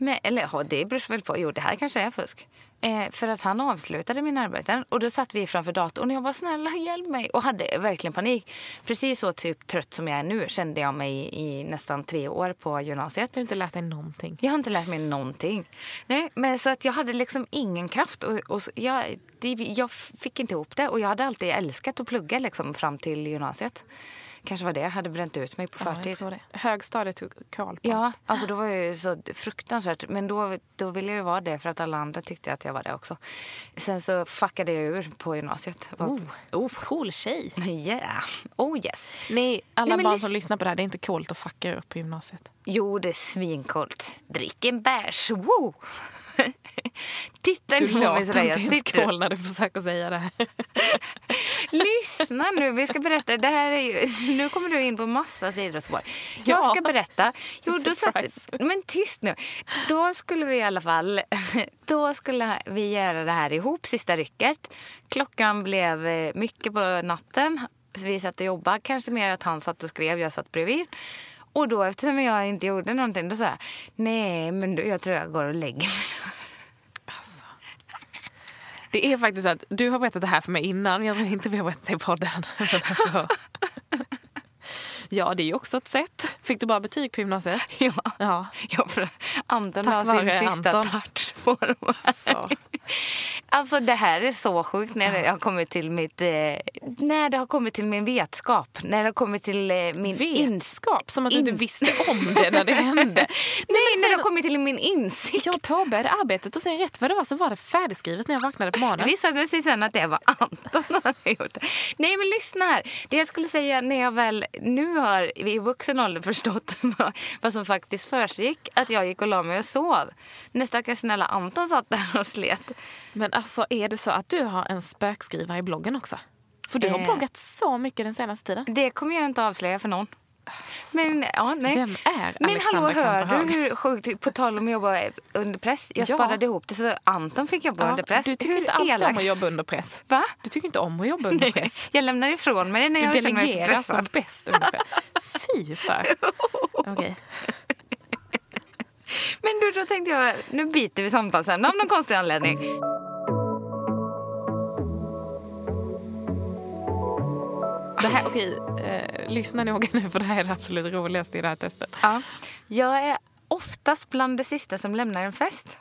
Med, eller ja, det beror väl på. Jo, det här kanske är fusk. Eh, för att han avslutade mina arbeten och då satt vi framför datorn och jag var snälla hjälp mig och hade verkligen panik. Precis så typ trött som jag är nu kände jag mig i nästan tre år på gymnasiet. Du har inte lärt dig någonting. Jag har inte lärt mig någonting. Nej, men så att jag hade liksom ingen kraft. Och, och jag, det, jag fick inte ihop det. Och jag hade alltid älskat att plugga liksom fram till gymnasiet. Kanske var det jag hade bränt ut mig på Ja, förtid. det. Högstadiet tog koll på. Ja, alltså då var jag ju så fruktansvärt. Men då, då ville jag ju vara det för att alla andra tyckte att jag var det också. Sen så fuckade jag ur på gymnasiet. Oh, oh, cool tjej. Yeah, oh yes. Nej, alla Nej, barn som lyssnar på det här, det är inte coolt att fucka upp på gymnasiet. Jo, det är svinkollt. Drick en bärs, woo! Titta inte på mig sådär. Jag sitter cool när du försöker säga det här. Lyssna nu, vi ska berätta. Det här är ju, nu kommer du in på massa sidospår. Jag Ja. ska berätta. Jo, då satt, men tyst nu. Då skulle vi i alla fall då skulle vi göra det här ihop, sista rycket. Klockan blev eh, mycket på natten. Så vi satt och jobbade. Kanske mer att han satt och skrev, jag satt bredvid. Och då eftersom jag inte gjorde någonting, då sa jag nej, men jag tror jag går och lägger mig. Det är faktiskt så att du har berättat det här för mig innan, jag tror inte vi har berättat det i podden. ja, det är ju också ett sätt. Fick du bara betyg på gymnasiet? Ja. Ja. Ja, för Anton Tack har sin sista Anton. touch på dem. Alltså. Alltså det här är så sjukt när det har kommit till mitt... Eh, när det har kommit till min vetskap. När det har kommit till eh, min. Vetskap, som att du inte visste om det när det hände. Nej, när det har kommit till min insikt. Jag påbörjade arbetet och sen rätt vad det var så var det färdigskrivet när jag vaknade på Det morgonen. visade sig sen att det var Anton som hade gjort det. Nej men lyssna här. Det jag skulle säga när jag väl nu har i vuxen ålder förstått vad, vad som faktiskt försiggick. Att jag gick och la mig och sov. När stackars snälla Anton satt där och slet. Men alltså är det så att du har en spökskrivare i bloggen också? För du har Eh. bloggat så mycket den senaste tiden. Det kommer jag inte avslöja för någon. Men, ja, nej. Vem är Men hallå, hör du hur sjukt, på tal om att jobba under press. Jag Ja. sparade ihop det så Anton fick jobba Ja, under press. du tycker hur inte alls om att jobba under press. Va? Du tycker inte om att jobba under Nej, press. jag lämnar ifrån mig det när Du jag känner mig delegerar som pressad. bäst under press. Fy för. Okej. Men du, då tänkte jag, nu byter vi samtalsämne av någon konstig anledning. Det här, okej, eh, lyssna noga nu för det här är det absolut roligaste i det här testet. Ja. Jag är oftast bland det sista som lämnar en fest.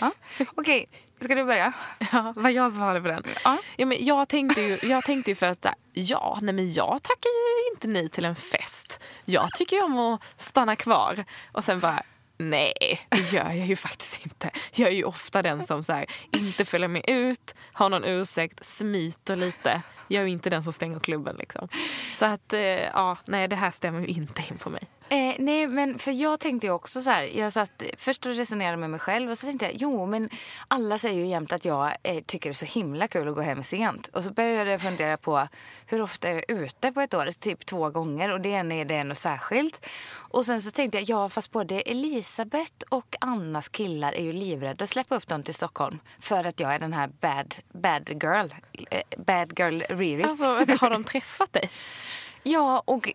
Ja. Okej, ska du börja? Ja, vad jag svarade på den. Ja. Ja, men jag, tänkte ju, jag tänkte ju för att ja, nej, men jag tackar ju inte nej till en fest. Jag tycker ju om att stanna kvar. Och sen bara, nej, det gör jag ju faktiskt inte. Jag är ju ofta den som så här, inte följer med ut, har någon ursäkt, smiter lite. Jag är inte den som stänger klubben. Liksom. Så att, eh, ja, nej, det här stämmer inte in på mig. Eh, nej, men för jag tänkte också så här. Jag satt först och resonerade med mig själv och så tänkte jag, jo men alla säger ju jämt att jag eh, tycker det är så himla kul att gå hem sent. Och så började jag fundera på hur ofta jag är ute på ett år, typ två gånger och det ena är det något särskilt. Och sen så tänkte jag, ja fast både Elisabeth och Annas killar är ju livrädda att släppa upp dem till Stockholm. För att jag är den här bad, bad girl, eh, bad girl Riri. Alltså, har de träffat dig? Ja, och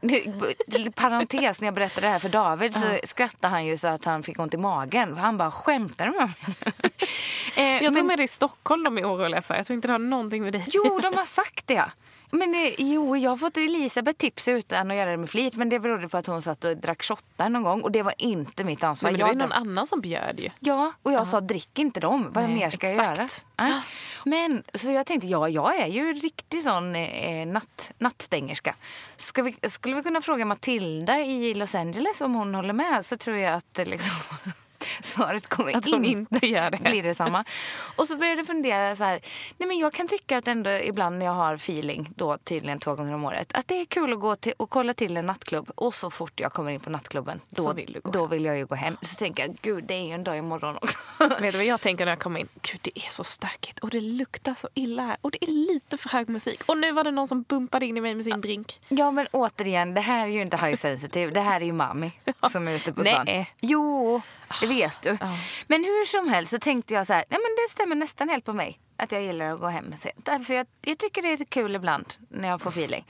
parentes, när jag berättade det här för David så skrattade han ju så att han fick ont i magen. Han bara, skämtar du med mig? Eh, Jag tror men- med det är Stockholm de är oroliga för. Jag tror inte det har någonting med dig Jo, de har sagt det. Men eh, jo, jag har fått Elisabeth tips utan att göra det med flit. Men det berodde på att hon satt och drack shottar någon gång. Och det var inte mitt ansvar. Nej, men det var ju Jag någon annan som bjöd ju. Ja, och jag sa drick inte dem. Vad Nej, mer ska jag göra? exakt. Ja. Men så jag tänkte, ja, jag är ju riktig sån eh, natt, nattstängerska. Ska vi, skulle vi kunna fråga Matilda i Los Angeles om hon håller med? Så tror jag att eh, liksom, svaret kommer Att hon inte inte gör det. blir detsamma. Och så började jag fundera så här, nej men jag kan tycka att ändå ibland när jag har feeling, då tydligen två gånger om året, att det är kul att gå till, och kolla till en nattklubb. Och så fort jag kommer in på nattklubben, då, vill då vill jag ju gå hem. Så tänker jag, gud det är ju en dag imorgon också. Vet du vad jag tänker när jag kommer in? Gud, det är så stökigt och det luktar så illa här. Och det är lite för hög musik. Och nu var det någon som bumpade in i mig med sin drink. Ja men återigen, det här är ju inte high sensitive. Det här är ju mami som är ute på stan. Nej. Jo, det vet du. Men hur som helst så tänkte jag så här, nej men det stämmer nästan helt på mig. Att jag gillar att gå hem sent. Därför jag, jag tycker det är kul ibland när jag får feeling.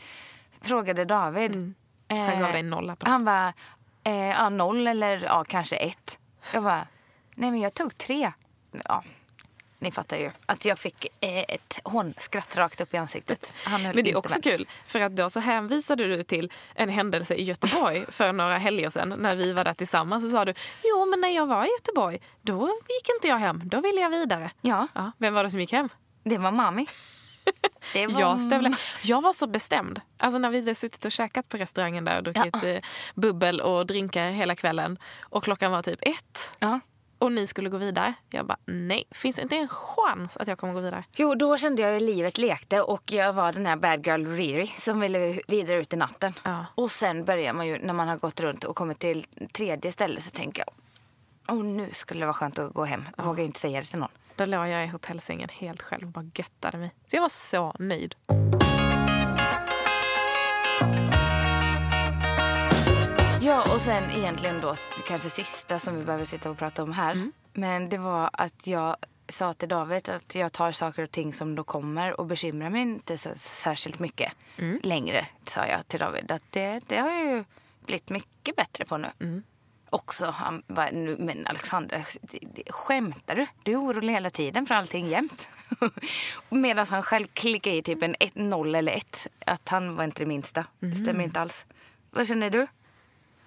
Frågade David. Han gav dig en nolla på det. Han var eh, ja, noll eller ja, kanske ett. Jag bara, nej men jag tog tre. Ja, ni fattar ju. Att jag fick eh, ett hånskratt rakt upp i ansiktet. Men det är också med. kul, för att då så hänvisade du till en händelse i Göteborg för några helger sedan när vi var där tillsammans. Så sa du, jo men när jag var i Göteborg, då gick inte jag hem, då ville jag vidare. Ja, Ja, vem var det som gick hem? det var mami. Det var... Jag, jag var så bestämd. Alltså när vi hade suttit och käkat på restaurangen där och druckit eh, bubbel och drinkar hela kvällen och klockan var typ ett Ja. Och ni skulle gå vidare. Jag bara, nej, finns inte en chans att jag kommer gå vidare. Jo, då kände jag att livet lekte och jag var den här bad girl Riri som ville vidare ut i natten. Ja. Och sen börjar man ju, när man har gått runt och kommit till tredje ställe så tänker jag, åh nu skulle det vara skönt att gå hem. Jag vågar inte säga det till någon. Då låg jag i hotellsängen helt själv och bara göttade mig. Så jag var så nöjd. Ja, och sen egentligen då kanske sista som vi behöver sitta och prata om här. Mm. Men det var att jag sa till David att jag tar saker och ting som då kommer och bekymrar mig inte så särskilt mycket Mm. längre, sa jag till David. Att det, det har jag ju blivit mycket bättre på nu. Mm. Också, han bara, men Alexandra, skämtar du? Du är orolig hela tiden för allting jämt. Medan han själv klickade i typ en ett, noll eller ett. Att han var inte det minsta. Mm. stämmer inte alls. Vad känner du?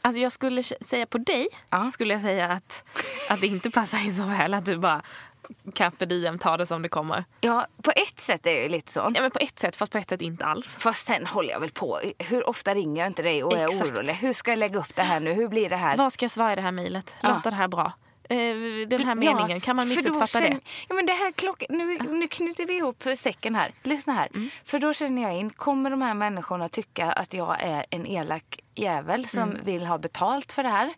Alltså jag skulle säga på dig, Ja. skulle jag säga att, att det inte passar in så väl att du bara carpe diem, ta det som det kommer. Ja, på ett sätt är jag lite sån. Ja men på ett sätt, fast på ett sätt inte alls. Fast sen håller jag väl på. Hur ofta ringer jag inte dig och är Exakt. orolig? Hur ska jag lägga upp det här nu? Hur blir det här? Vad ska jag svara i det här mejlet? Ja. Låter det här bra? Eh, den här Ja, meningen, kan man missuppfatta känner- det? Ja, men det här klock... nu, nu knyter vi ihop säcken här. Lyssna här. Mm. För då känner jag in, kommer de här människorna tycka att jag är en elak jävel som Mm. vill ha betalt för det här?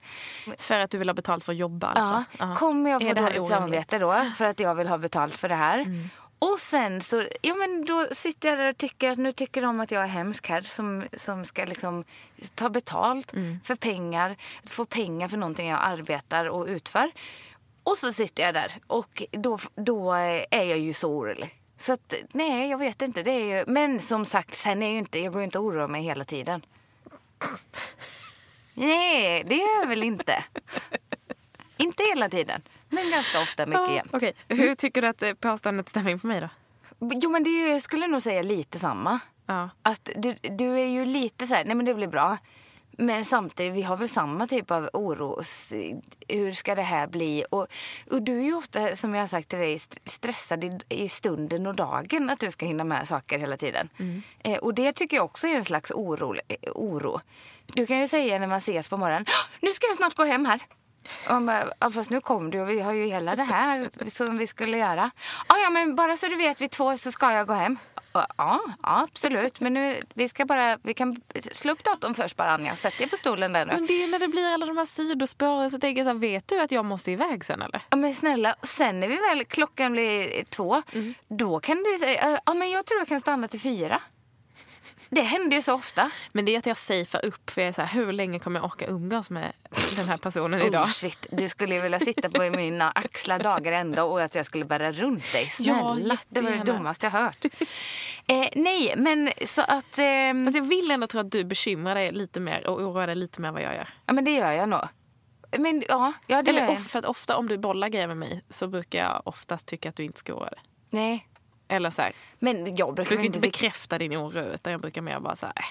För att du vill ha betalt för att jobba Ja. alltså? Ja. Kommer jag få dåligt samvete då för att jag vill ha betalt för det här? Mm. Och sen så, ja men då sitter jag där och tycker att nu tycker de att jag är hemsk här som, som ska liksom ta betalt Mm. för pengar, få pengar för någonting jag arbetar och utför. Och så sitter jag där och då, då är jag ju så orolig. Så att, nej, jag vet inte. Det är ju, men som sagt, sen är ju inte, jag går ju inte och oroar mig hela tiden. Nej, det gör jag väl inte. inte hela tiden, men ganska ofta, mycket Ja, jämt. Okej, hur tycker du att eh, påståendet stämmer in på mig då? Jo, men det är, jag skulle nog säga lite samma. Ja. Att du, du är ju lite så här, nej men det blir bra. Men samtidigt, vi har väl samma typ av oro. Hur ska det här bli? Och, och du är ju ofta, som jag har sagt till dig, st- stressad i, i stunden och dagen att du ska hinna med saker hela tiden. Eh, och det tycker jag också är en slags oro. oro. Du kan ju säga när man ses på morgonen, "Åh, nu ska jag snart gå hem här. Bara, ja, fast nu kom du och vi har ju hela det här som vi skulle göra. Ja, ja, men bara så du vet vid två så ska jag gå hem. Ja, ja absolut. Men nu, vi ska bara, vi kan slå upp datorn först bara Anja. Sätt dig på stolen där nu. Men det är när det blir alla de här sidospåren så tänker jag så här, vet du att jag måste iväg sen eller? Ja, men snälla, sen när vi väl klockan blir två, då kan du säga, ja men jag tror jag kan stanna till fyra. Det händer ju så ofta. Men det är att jag safear upp för jag är så här, hur länge kommer jag orka umgås med den här personen idag? Oh, shit. Du skulle ju vilja sitta på mina axlar dagar ända och att jag skulle bära runt dig. Snälla, det var det dummaste jag hört. Eh, nej, men så att... ehm, Fast jag vill ändå tro att du bekymrar dig lite mer och oroar dig lite mer än vad jag gör. ja, men det gör jag nog. Men ja, ja det gör Eller jag. of, för att ofta om du bollar grejer med mig så brukar jag oftast tycka att du inte ska oroa dig. Nej, Eller så här, men jag jag brukar brukar inte bekräfta din oro utan jag brukar mer bara så här, äh.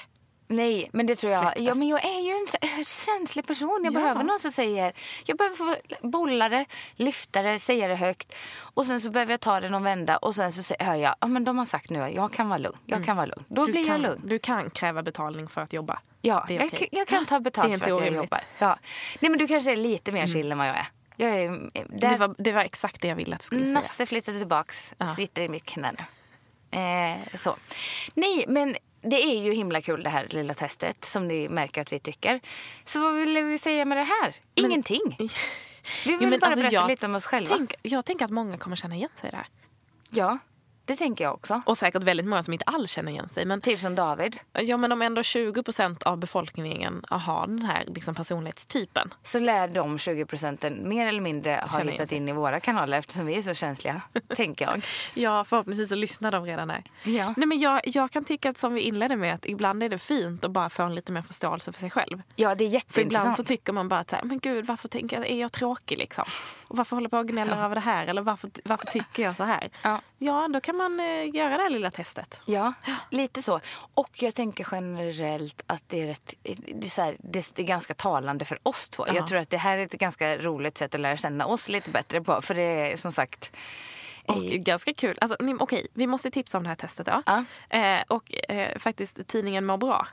Nej, men det tror jag. Ja, men jag är ju en känslig person. Jag Ja. behöver någon som säger... Jag behöver få bolla det, lyfta det, säga det högt. Och sen så behöver jag ta det någon vända och sen så hör jag ja, men de har sagt nu att jag kan vara lugn. Jag kan vara lugn. Då Mm. du, blir jag kan, lugn. du kan kräva betalning för att jobba. Ja, är jag, jag kan ta betalt för att jag orimligt. jobbar. Ja. Nej, men du kanske är lite mer chill än vad jag är. Jag är där, Det, var, det var exakt det jag ville att du skulle säga. Nasse flyttade tillbaks, Ja. sitter i mitt knä nu. Eh, så. Nej, men det är ju himla kul det här lilla testet som ni märker att vi tycker. Så vad vill vi säga med det här? Ingenting. Vi vill Jo, men bara alltså, berätta jag lite om oss själva. Tänk, jag tänker att många kommer känna igen sig i det här. Ja, det tänker jag också. Och säkert väldigt många som inte alls känner igen sig. Men, Typ som David. ja, men om ändå 20 procent av befolkningen har den här liksom, personlighetstypen. Så lär de 20 procenten mer eller mindre ha Känner hittat in i våra kanaler eftersom vi är så känsliga, tänker jag. Ja, förhoppningsvis så lyssnar de redan här. Ja. Nej, men jag, jag kan tycka att som vi inledde med att ibland är det fint att bara få en lite mer förståelse för sig själv. Ja, det är För jätteintressant. ibland så tycker man bara att här, men gud varför tänker jag, är jag tråkig liksom? Och varför håller jag på och gnäller över det här? Eller varför, varför tycker jag så här? Ja. Ja, då kan man eh, göra det här lilla testet. Ja, lite så. Och jag tänker generellt att det är, rätt, det är, så här, det är ganska talande för oss två. Ja. Jag tror att det här är ett ganska roligt sätt att lära känna oss lite bättre på. För det är som sagt... Och i- ganska kul. Alltså, ni- Okej, vi måste tipsa om det här testet. Ja. Ja. Eh, och eh, faktiskt tidningen Må bra,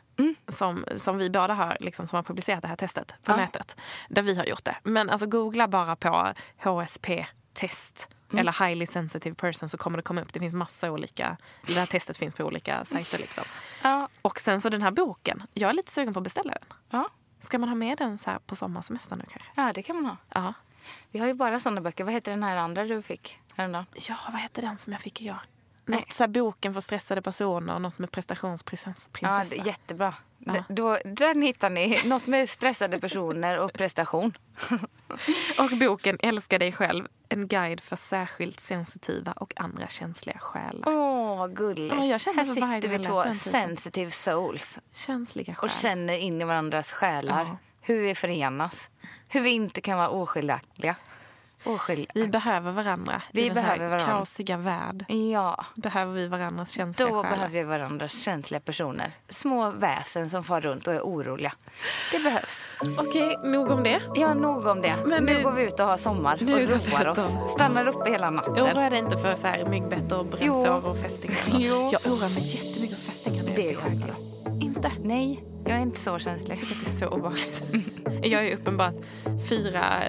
som, som vi båda har, liksom, som har publicerat det här testet på Ja. nätet. Där vi har gjort det. Men alltså googla bara på HSP-test eller highly sensitive person så kommer det komma upp. Det finns massa olika, det här testet finns på olika sajter. Liksom. Ja. Och sen så den här boken, jag är lite sugen på att beställa den. Ja. Ska man ha med den så på sommarsemestern nu kanske? ja, det kan man ha. Ja. Vi har ju bara såna böcker. Vad heter den här andra du fick häromdagen? Ja, vad hette den som jag fick igår? Nej. Något så här boken för stressade personer och något med prestationsprinsessa. Ja, jättebra. Ja. D- Då, den hittar ni. Något med stressade personer och prestation. Och boken Älska dig själv, en guide för särskilt sensitiva och andra känsliga själar. Åh, gulligt. Ja, jag känner här sitter vi två sensitive souls. Känsliga och själar. känner in i varandras själar. Ja. Hur vi förenas. Hur vi inte kan vara oskiljaktiga. Vi behöver varandra. Vi I den behöver här varandra. kaosiga värld Ja, behöver vi varandras känsliga då själar. behöver vi varandras känsliga personer. Små väsen som far runt och är oroliga. Det behövs. Okej, nog om det. Ja, nog om det. Men nu nu- går vi ut och har sommar Nu och roar oss. Stannar uppe hela natten. Oroa dig inte för så här myggbett och brännsår och fästingar. Jo. Jag oroar mig jättemycket för fästingar. jag Det är är ute i sjukt. skärgården. Inte. Nej, jag är inte så känslig. Jag tycker att det är så obehagligt. Jag är uppenbart fyra,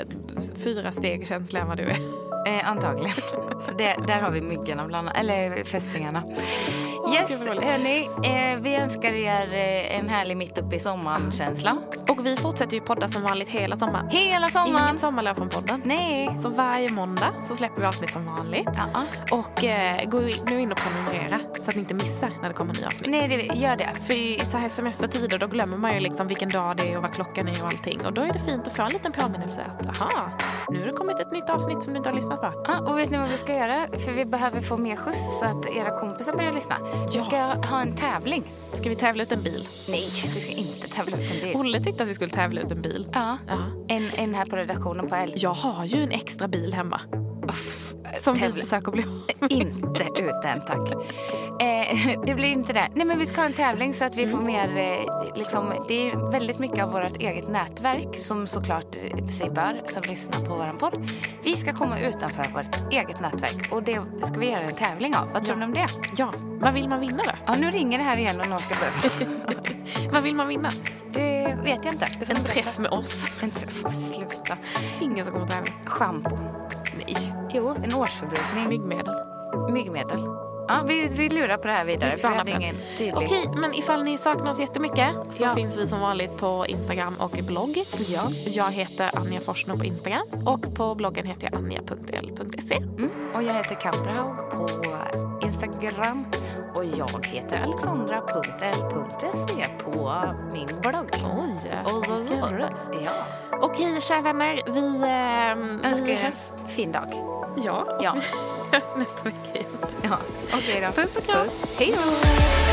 fyra steg känsligare än vad du är. Eh, antagligen. Så det, där har vi myggorna, bland eller fästingarna. Yes, hörni. Eh, vi önskar er eh, en härlig mitt uppe i sommaren-känsla. Och vi fortsätter ju podda som vanligt hela sommaren. Hela sommaren. Inget sommarlov från podden. Nej. Så varje måndag så släpper vi avsnitt som vanligt. Ja. Och eh, gå nu in och prenumerera så att ni inte missar när det kommer nya avsnitt. Nej, det, gör det. För i så här semestertider då glömmer man ju liksom vilken dag det är och vad klockan är och allting. Och då är det fint att få en liten påminnelse att aha, nu har det kommit ett nytt avsnitt som du inte har lyssnat på. Ja, och vet ni vad vi ska göra? För vi behöver få mer skjuts så att era kompisar börjar lyssna. Vi Ja. ska ha en tävling. Ska vi tävla ut en bil? Nej, vi ska inte tävla ut en bil. Olle tyckte att vi skulle tävla ut en bil. Ja. Ja. En, en här på redaktionen på L. Jag har ju en extra bil hemma. Uff, Som vi tävla- försöker bli Inte ut än, tack. Eh, det blir inte det. Nej, men vi ska ha en tävling så att vi får mer... Eh, liksom, det är väldigt mycket av vårt eget nätverk som såklart eh, sig bör, som lyssnar på vår podd. Vi ska komma utanför vårt eget nätverk och det ska vi göra en tävling av. Vad tror ni om det? Ja, vad vill man vinna då? Ja, nu ringer det här igen och någon ska börja. Vad vill man vinna? Det vet jag inte. En träff med oss. En träff. Sluta. Ingen som kommer tävla. Schampo. Nej. Jo, en årsförbrukning. Myggmedel. Myggmedel. Ja, vi, vi lurar på det här vidare. Vi För hade ingen tydlig... Okej, men ifall ni saknar oss jättemycket så Ja. finns vi som vanligt på Instagram och blogg. Ja. Jag heter Anja Forsner på Instagram och på bloggen heter jag anja.l.se. Mm. Och jag heter Kamprahaug på Instagram. Och jag heter alexandra.l.se på min blogg. Oj, Och så, så. Ja. Okej, kära vänner. Vi, ehm, Önskar er en fin dag. Ja, Ja. vi hörs nästa vecka igen. ja. Okej då. Puss och kram. Hej då.